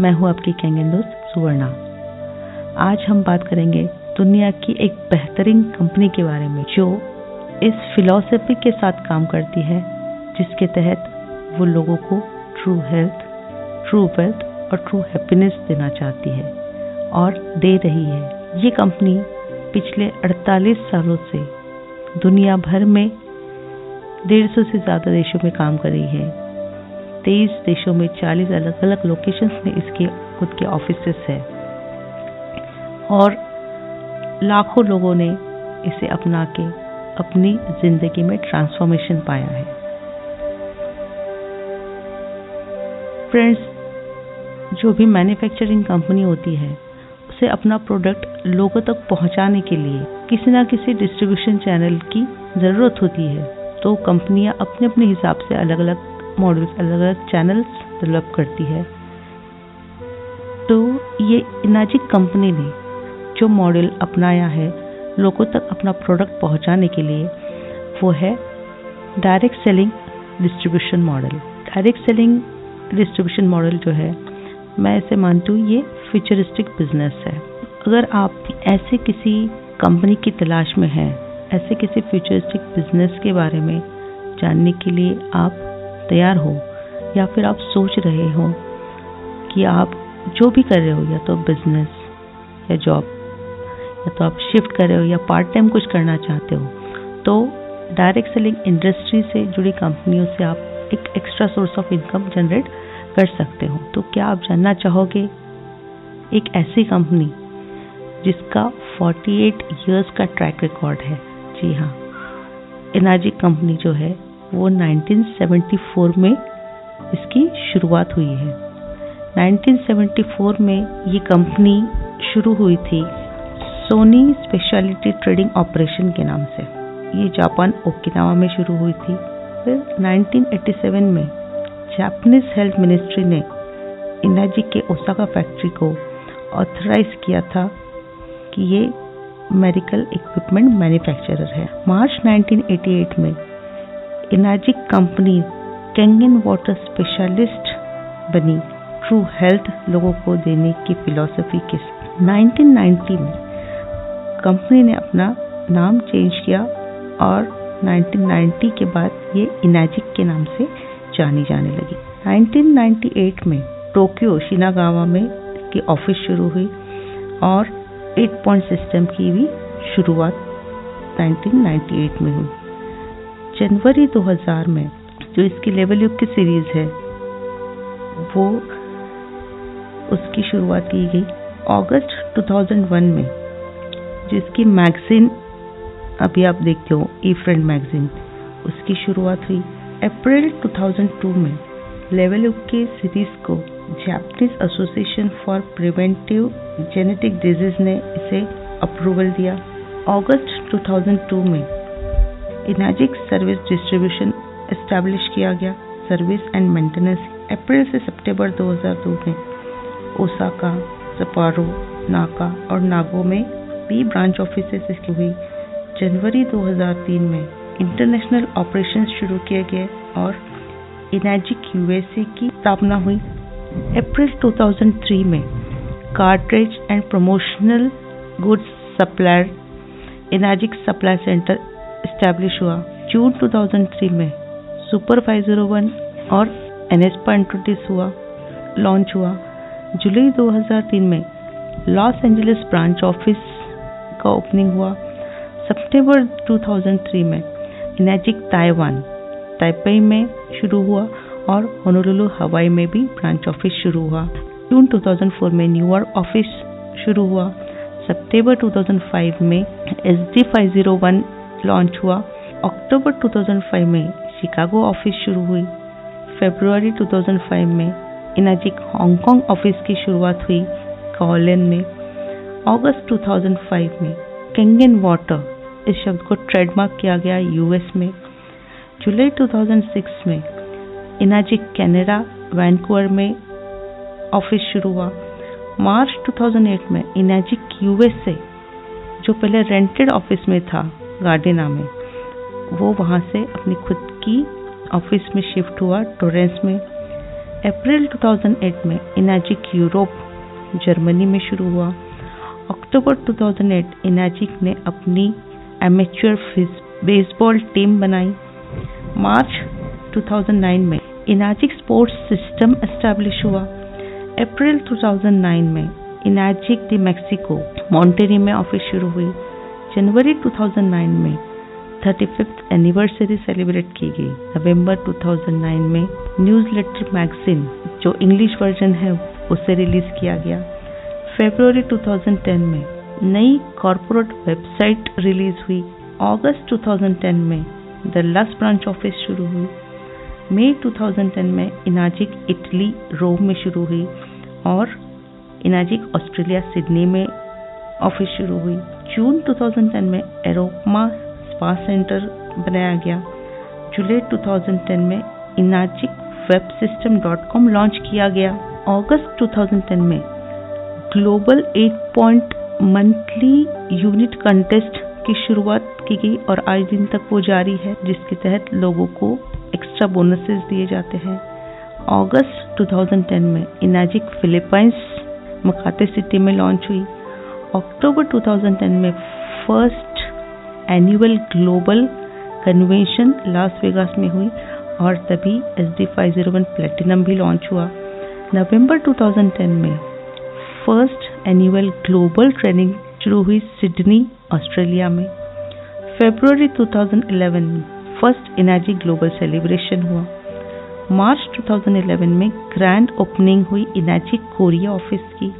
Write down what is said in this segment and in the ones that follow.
मैं हूँ आपकी कैंगन दोस्त सुवर्णा। आज हम बात करेंगे दुनिया की एक बेहतरीन कंपनी के बारे में, जो इस फिलॉसफी के साथ काम करती है, जिसके तहत वो लोगों को ट्रू हेल्थ ट्रू वेल्थ और ट्रू हैप्पीनेस देना चाहती है और दे रही है। ये कंपनी पिछले 48 सालों से दुनिया भर में डेढ़ सौ से ज़्यादा देशों में काम कर रही है। तेईस देशों में 40 अलग अलग लोकेशंस में इसके, खुद के ऑफ़िस है। और लाखों लोगों ने इसे अपना के, अपनी ज़िंदगी में ट्रांसफॉर्मेशन पाया है। फ्रेंड्स जो भी मैन्युफैक्चरिंग कंपनी होती है, उसे अपना प्रोडक्ट लोगों तक पहुँचाने के लिए किसी ना किसी डिस्ट्रीब्यूशन चैनल की ज़रूरत होती है। तो कंपनियाँ अपने अपने हिसाब से अलग अलग मॉडल्स अलग अलग चैनल्स डेवलप करती है। तो ये इनाजिक कंपनी ने जो मॉडल अपनाया है, लोगों तक अपना प्रोडक्ट पहुँचाने के लिए, वो है direct selling distribution model direct selling distribution model जो है, मैं इसे मानती हूँ, ये फ्यूचरिस्टिक बिज़नेस है। अगर आप ऐसे किसी कंपनी की तलाश में हैं, ऐसे किसी फ्यूचरिस्टिक बिज़नेस के बारे में जानने के लिए आप तैयार हो, या फिर आप सोच रहे हो कि आप जो भी कर रहे हो, या तो बिज़नेस या जॉब या तो आप शिफ्ट कर रहे हो, या पार्ट टाइम कुछ करना चाहते हो तो डायरेक्ट सेलिंग इंडस्ट्री से जुड़ी कंपनियों से आप एक extra source of income generate कर सकते हो। तो क्या आप जानना चाहोगे, एक ऐसी कंपनी जिसका 48 इयर्स का ट्रैक रिकॉर्ड है? जी हाँ। एनर्जी कंपनी जो है वो 1974 में इसकी शुरुआत हुई है। 1974 में ये कंपनी शुरू हुई थी सोनी स्पेशलिटी ट्रेडिंग ऑपरेशन के नाम से। ये जापान ओकिनावा में शुरू हुई थी। फिर 1987 में जापानीज हेल्थ मिनिस्ट्री ने इनाजी के ओसाका फैक्ट्री को ऑथराइज किया था कि ये मेडिकल इक्विपमेंट मैन्युफैक्चरर है। मार्च 1988 में Enagic company Kangen water specialist बनी ट्रू हेल्थ लोगों को देने की फिलॉसफी के 1990 में कंपनी ने अपना नाम चेंज किया और 1990 के बाद ये इनाजिक के नाम से जानी जाने लगी। 1998 में टोक्यो शिनागावा में की ऑफ़िस शुरू हुई और एट पॉइंट सिस्टम की भी शुरुआत 1998 में हुई। जनवरी 2000 में, जो इसकी लेवल युग की सीरीज़ है, वो उसकी शुरुआत की गई अगस्त 2001 में, जिसकी मैगजीन अभी आप देखते हो ई फ्रेंड मैगजीन उसकी शुरुआत हुई अप्रैल 2002 में। लेवल युग के सीरीज़ को Japanese association for preventive genetic disease ने इसे अप्रूवल दिया। अगस्त 2002 में इनाजिक सर्विस डिस्ट्रीब्यूशन एस्टैब्लिश किया गया। सर्विस एंड मेंटेनेंस अप्रैल से सितंबर 2002 में ओसाका सपारो नाका और नागो में भी ब्रांच ऑफ़िस इसकी हुई। जनवरी 2003 में इंटरनेशनल ऑपरेशंस शुरू किए गए और इनाजिक यूएसए की स्थापना हुई। अप्रैल 2003 में cartridge and promotional goods supplier Enagic supply center establish हुआ जून 2003 में सुपर 501 और एनेस्पा इंट्रोड्यूस हुआ लॉन्च हुआ। जुलाई 2003 में लॉस एंजलिस ब्रांच ऑफ़िस का ओपनिंग हुआ। सितंबर 2003 में इनाजिक ताइवान ताइपई में शुरू हुआ और होनोलुलु हवाई में भी ब्रांच ऑफ़िस शुरू हुआ। जून 2004 में न्यूयॉर्क ऑफ़िस शुरू हुआ। सितंबर 2005 में S D five zero one launch हुआ। अक्टूबर 2005 में शिकागो ऑफ़िस शुरू हुई। फरवरी 2005 में इनाजिक हांगकांग ऑफ़िस की शुरुआत हुई कॉलन में। अगस्त 2005 में कैंगन वाटर इस शब्द को ट्रेडमार्क किया गया यूएस में। जुलाई 2006 में इनाजिक कनाडा वैनकूवर में ऑफ़िस शुरू हुआ। मार्च 2008 में इनाजिक यूएसए जो पहले रेंटेड ऑफ़िस में था गार्डेना में। वो वहाँ से अपनी खुद की ऑफ़िस में शिफ्ट हुआ, टोरेंस में। अप्रैल 2008 में इनाजिक यूरोप, जर्मनी में शुरू हुआ। अक्टूबर 2008 इनाजिक ने अपनी एमेच्योर बेसबॉल टीम बनाई। मार्च 2009 में इनाजिक स्पोर्ट्स सिस्टम एस्टेब्लिश हुआ। अप्रैल 2009 में इनाजिक दी मैक्सिको, मॉन्टेरी में ऑफ़िस शुरू हुई। जनवरी 2009 में थर्टी फिफ्थ एनिवर्सरी सेलिब्रेट की गई। नवंबर 2009 में न्यूज़ लेटर मैगजीन जो इंग्लिश वर्जन है, उसे रिलीज़ किया गया। फरवरी 2010 में नई कॉरपोरेट वेबसाइट रिलीज़ हुई। अगस्त 2010 में द लस ब्रांच ऑफ़िस शुरू हुई। मई 2010 में इनाजिक इटली रोम में शुरू हुई और इनाजिक ऑस्ट्रेलिया सिडनी में ऑफ़िस शुरू हुई। जून 2010 में एरोमा स्पा सेंटर बनाया गया। जुलाई 2010 में Enagic web system dot com launch किया गया। अगस्त 2010 में global eight point monthly unit contest की शुरुआत की गई और आज दिन तक वो जारी है, जिसके तहत लोगों को एक्स्ट्रा बोनसेस दिए जाते हैं। अगस्त 2010 में इनाजिक फिलीपाइंस मकाते सिटी में लॉन्च हुई। अक्टूबर 2010 में first annual global convention Las Vegas में हुई और तभी S D five zero one platinum भी लॉन्च हुआ। नवंबर 2010 में फ़र्स्ट एनुअल ग्लोबल ट्रेनिंग शुरू हुई सिडनी ऑस्ट्रेलिया में। फरवरी 2011 में फ़र्स्ट एनर्जी ग्लोबल सेलिब्रेशन हुआ। मार्च 2011 में ग्रैंड ओपनिंग हुई इनाजी कोरिया ऑफ़िस की।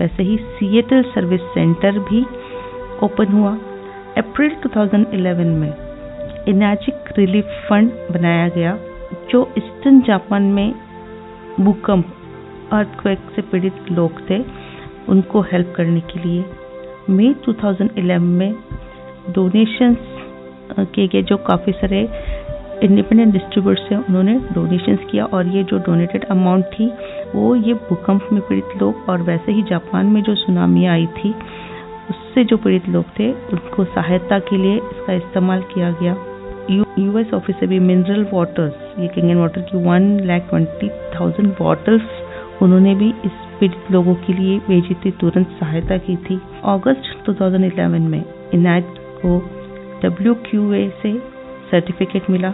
वैसे ही सीएटल सर्विस सेंटर भी ओपन हुआ। अप्रैल 2011 में इनाजिक रिलीफ फंड बनाया गया, जो ईस्टर्न जापान में भूकंप अर्थक्वेक से पीड़ित लोग थे, उनको हेल्प करने के लिए। मई 2011 में डोनेशंस किए गए, जो काफ़ी सारे इंडिपेंडेंट डिस्ट्रीब्यूटर्स हैं उन्होंने डोनेशंस किया और ये जो डोनेटेड अमाउंट थी वो ये भूकंप में पीड़ित लोग और वैसे ही जापान में जो सुनामी आई थी, उससे जो पीड़ित लोग थे, उनको सहायता के लिए इसका इस्तेमाल किया गया। यूएस ऑफ़िस से भी मिनरल वाटर्स ये किंगन वाटर की one lakh twenty thousand bottles उन्होंने भी इस पीड़ित लोगों के लिए भेजी थी, तुरंत सहायता की थी। अगस्त 2011 में इनायत को डब्ल्यूक्यूए से सर्टिफिकेट मिला।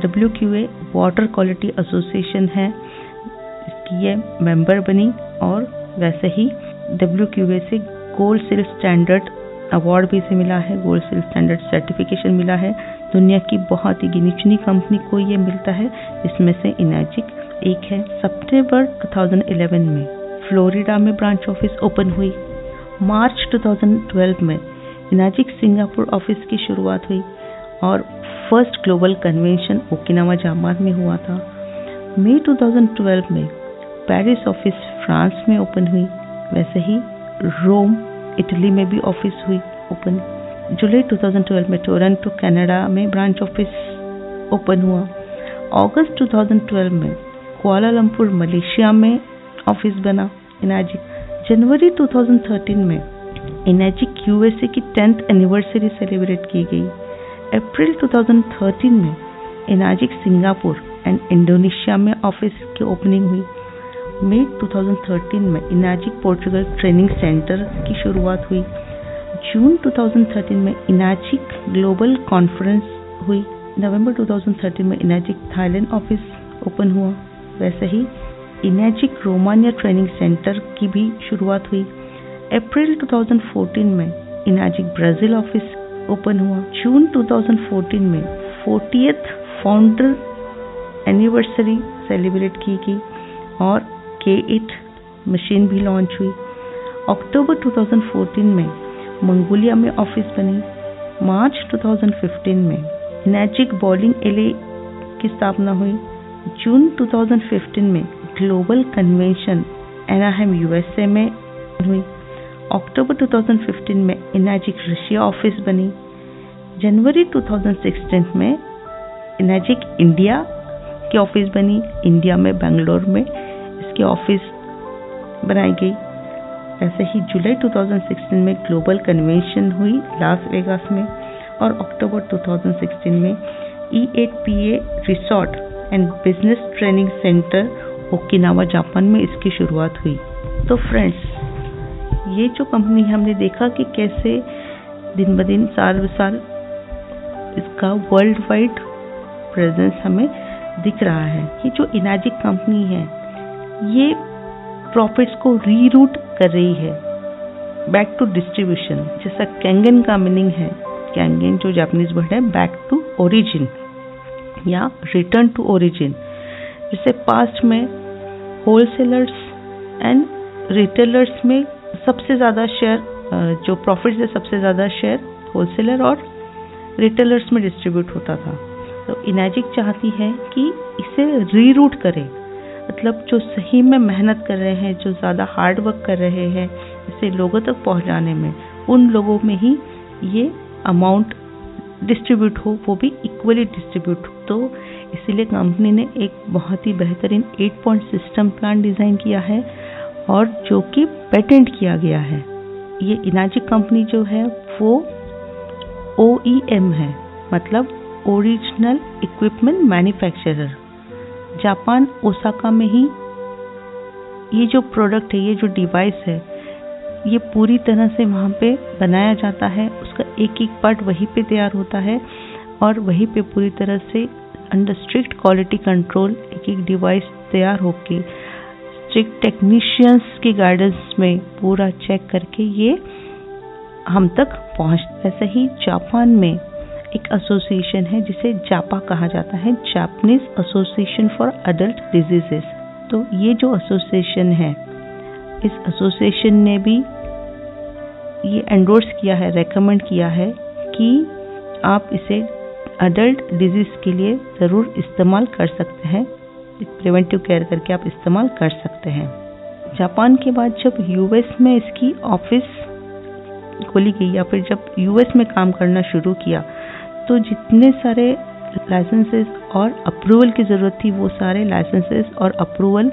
डब्ल्यूक्यूए वाटर क्वालिटी एसोसिएशन है। इसकी ये मेंबर बनी और वैसे ही डब्ल्यू क्यू से गोल्ड सिल्क स्टैंडर्ड अवार्ड भी इसे मिला है गोल्ड सिल्क स्टैंडर्ड सर्टिफिकेशन मिला है। दुनिया की बहुत ही गिनी कंपनी को ये मिलता है, इसमें से इनाजिक एक है। सितंबर 2011 में फ्लोरिडा में ब्रांच ऑफ़िस ओपन हुई। मार्च 2012 में इनाजिक सिंगापुर ऑफ़िस की शुरुआत हुई और first global convention Okinawa Japan में हुआ था। मई 2012 में पेरिस ऑफ़िस फ्रांस में ओपन हुई, वैसे ही रोम इटली में भी ऑफ़िस हुई ओपन जुलाई 2012 में टोरंटो कनाडा में ब्रांच ऑफ़िस ओपन हुआ. अगस्त 2012 में कुआलालंपुर मलेशिया में ऑफ़िस बना इनाजिक जनवरी 2013 में इनाजिक यूएसए की टेंथ एनिवर्सरी सेलिब्रेट की गई. अप्रैल 2013 में इनाजिक सिंगापुर एंड इंडोनेशिया में ऑफ़िस की ओपनिंग हुई. मई 2013 में इनाजिक पोर्चुगल ट्रेनिंग सेंटर की शुरुआत हुई। जून 2013 में इनाजिक ग्लोबल कॉन्फ्रेंस हुई। नवंबर 2013 में इनाजिक थाईलैंड ऑफ़िस ओपन हुआ। वैसे ही इनाजिक रोमानिया ट्रेनिंग सेंटर की भी शुरुआत हुई। अप्रैल 2014 में इनाजिक ब्राज़ील ऑफ़िस ओपन हुआ। जून 2014 में फोर्टियथ फाउंडर एनिवर्सरी सेलिब्रेट की गई और के इट मशीन भी लॉन्च हुई। अक्टूबर 2014 में मंगोलिया में ऑफ़िस बनी। मार्च 2015 में नैजिक बॉलिंग एले की स्थापना हुई। जून 2015 में ग्लोबल कन्वेंशन एनाहेम यूएसए में हुई। अक्टूबर 2015 में इनाजिक रशिया ऑफ़िस बनी। जनवरी 2016 में इनाजिक इंडिया की ऑफ़िस बनी। इंडिया में बेंगलोर में की ऑफ़िस बनाई गई। ऐसे ही जुलाई 2016 में ग्लोबल कन्वेंशन हुई लास वेगास में और अक्टूबर 2016 में E eight P A resort and business training center Okinawa Japan में इसकी शुरुआत हुई। तो फ्रेंड्स ये जो कंपनी हमने देखा कि कैसे दिन ब दिन, साल ब साल इसका वर्ल्ड वाइड प्रेजेंस हमें दिख रहा है। ये जो इनाजिक कंपनी है ये प्रॉफिट्स को रीरूट कर रही है। बैक टू डिस्ट्रीब्यूशन जैसा कैंगन का मीनिंग है। कैंगन जो जापानीज वर्ड है बैक टू ओरिजिन या रिटर्न टू ओरिजिन जैसे पास्ट में होलसेलर्स एंड रिटेलर्स में सबसे ज़्यादा शेयर जो प्रॉफिट है सबसे ज़्यादा शेयर होलसेलर और रिटेलर्स में डिस्ट्रीब्यूट होता था। तो इनैजिक चाहती है कि इसे रीरूट करें। मतलब जो सही में मेहनत कर रहे हैं, जो ज़्यादा हार्ड वर्क कर रहे हैं, इसे लोगों तक पहुँचाने में, उन लोगों में ही ये अमाउंट डिस्ट्रीब्यूट हो, वो भी इक्वली डिस्ट्रीब्यूट हो। तो इसीलिए कंपनी ने एक बहुत ही बेहतरीन eight point system plan design किया है और जो कि पेटेंट किया गया है। ये इनाजिक कंपनी जो है, वो ओ e है मतलब original equipment manufacturer Japan Osaka में ही ये जो प्रोडक्ट है, ये जो डिवाइस है, ये पूरी तरह से वहाँ पे बनाया जाता है। उसका एक एक पार्ट वहीं पे तैयार होता है और वहीं पे पूरी तरह से अंडर स्ट्रिक्ट क्वालिटी कंट्रोल एक एक डिवाइस तैयार होके स्ट्रिक्ट टेक्नीशियंस के गाइडेंस में पूरा चेक करके ये हम तक पहुँच ऐसे ही जापान में एक एसोसिएशन है, जिसे जापा कहा जाता है Japanese association for adult diseases तो ये जो एसोसिएशन है, इस एसोसिएशन ने भी ये एंडोर्स किया है रेकमेंड किया है कि आप इसे अडल्ट डिज़ीज़ के लिए ज़रूर इस्तेमाल कर सकते हैं प्रिवेंटिव केयर करके आप इस्तेमाल कर सकते हैं। जापान के बाद जब यूएस में इसकी ऑफ़िस खोली गई या फिर जब यूएस में काम करना शुरू किया तो जितने सारे लाइसेंसेस और अप्रूवल की ज़रूरत थी, वो सारे लाइसेंसेस और अप्रूवल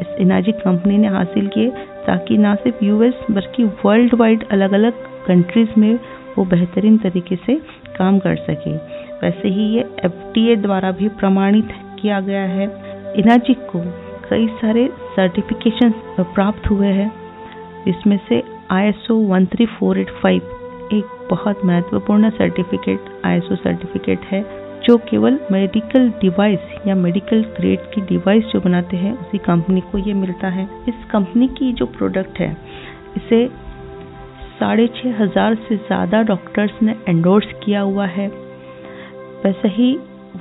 इस इनाजिक कंपनी ने हासिल किए, ताकि ना सिर्फ़ यूएस बल्कि वर्ल्ड वाइड अलग अलग कंट्रीज़ में वो बेहतरीन तरीके से काम कर सके। वैसे ही ये एफटीए द्वारा भी प्रमाणित किया गया है। इनाजिक को कई सारे सर्टिफिकेशन प्राप्त हुए हैं। इसमें से I S O one three four eight five एक बहुत महत्वपूर्ण सर्टिफिकेट आईएसओ सर्टिफिकेट है, जो केवल मेडिकल डिवाइस या मेडिकल ग्रेड की डिवाइस जो बनाते हैं, उसी कंपनी को ये मिलता है। इस कंपनी की जो प्रोडक्ट है, इसे साढ़े छः हज़ार से ज़्यादा डॉक्टर्स ने एंडोर्स किया हुआ है। वैसे ही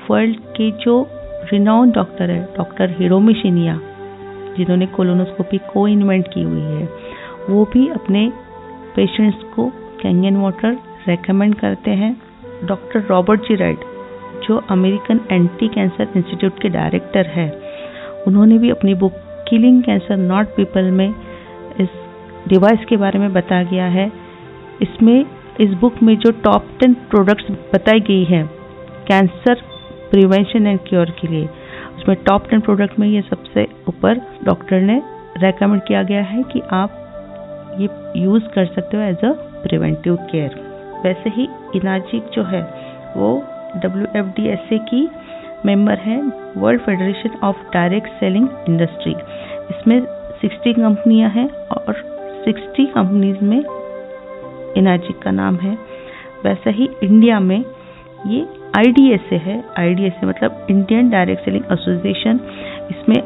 वर्ल्ड के जो रिनाउंड डॉक्टर है डॉक्टर हिरोमी शिनिया जिन्होंने कोलोनोस्कोपी को इन्वेंट की हुई है, वो भी अपने पेशेंट्स को कैंगन वाटर रेकमेंड करते हैं। डॉक्टर रॉबर्ट जी राइट, जो अमेरिकन एंटी कैंसर इंस्टीट्यूट के डायरेक्टर है, उन्होंने भी अपनी book killing cancer not people में इस डिवाइस के बारे में बताया गया है। इसमें, इस बुक में जो टॉप टेन प्रोडक्ट्स बताई गई हैं, कैंसर प्रिवेंशन एंड क्योर के लिए, उसमें टॉप टेन प्रोडक्ट में ये सबसे ऊपर डॉक्टर ने रेकमेंड किया गया है कि आप ये यूज़ कर सकते हो एज अ प्रिवेंटिव केयर वैसे ही इनाजिक जो है, वो W F D S A की मेंबर है world federation of direct selling industry इसमें 60 कंपनियाँ हैं और 60 कंपनीज़ में इनाजिक का नाम है। वैसे ही इंडिया में ये आई है। आई मतलब इंडियन डायरेक्ट सेलिंग एसोसिएशन इसमें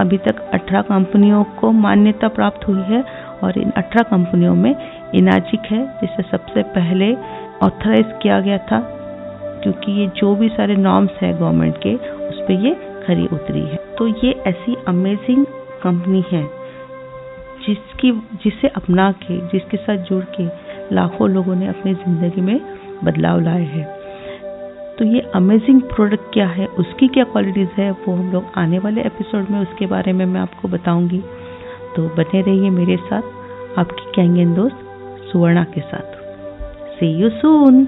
अभी तक 18 कंपनियों को मान्यता प्राप्त हुई है और इन 18 कंपनियों में इनाजिक है, जिसे सबसे पहले ऑथराइज किया गया था, क्योंकि ये जो भी सारे नॉर्म्स है गवर्नमेंट के उस पर ये खरी उतरी है। तो ये ऐसी अमेजिंग कंपनी है, जिसकी, जिसे अपना के, जिसके साथ जुड़ के लाखों लोगों ने अपनी ज़िंदगी में बदलाव लाए हैं। तो ये अमेजिंग प्रोडक्ट क्या है, उसकी क्या क्वालिटीज़ है, वो हम लोग आने वाले एपिसोड में उसके बारे में मैं आपको बताऊँगी। तो बने रहिए मेरे साथ, आपकी कैंगेन दोस्त सुवर्णा के साथ। सी यू सून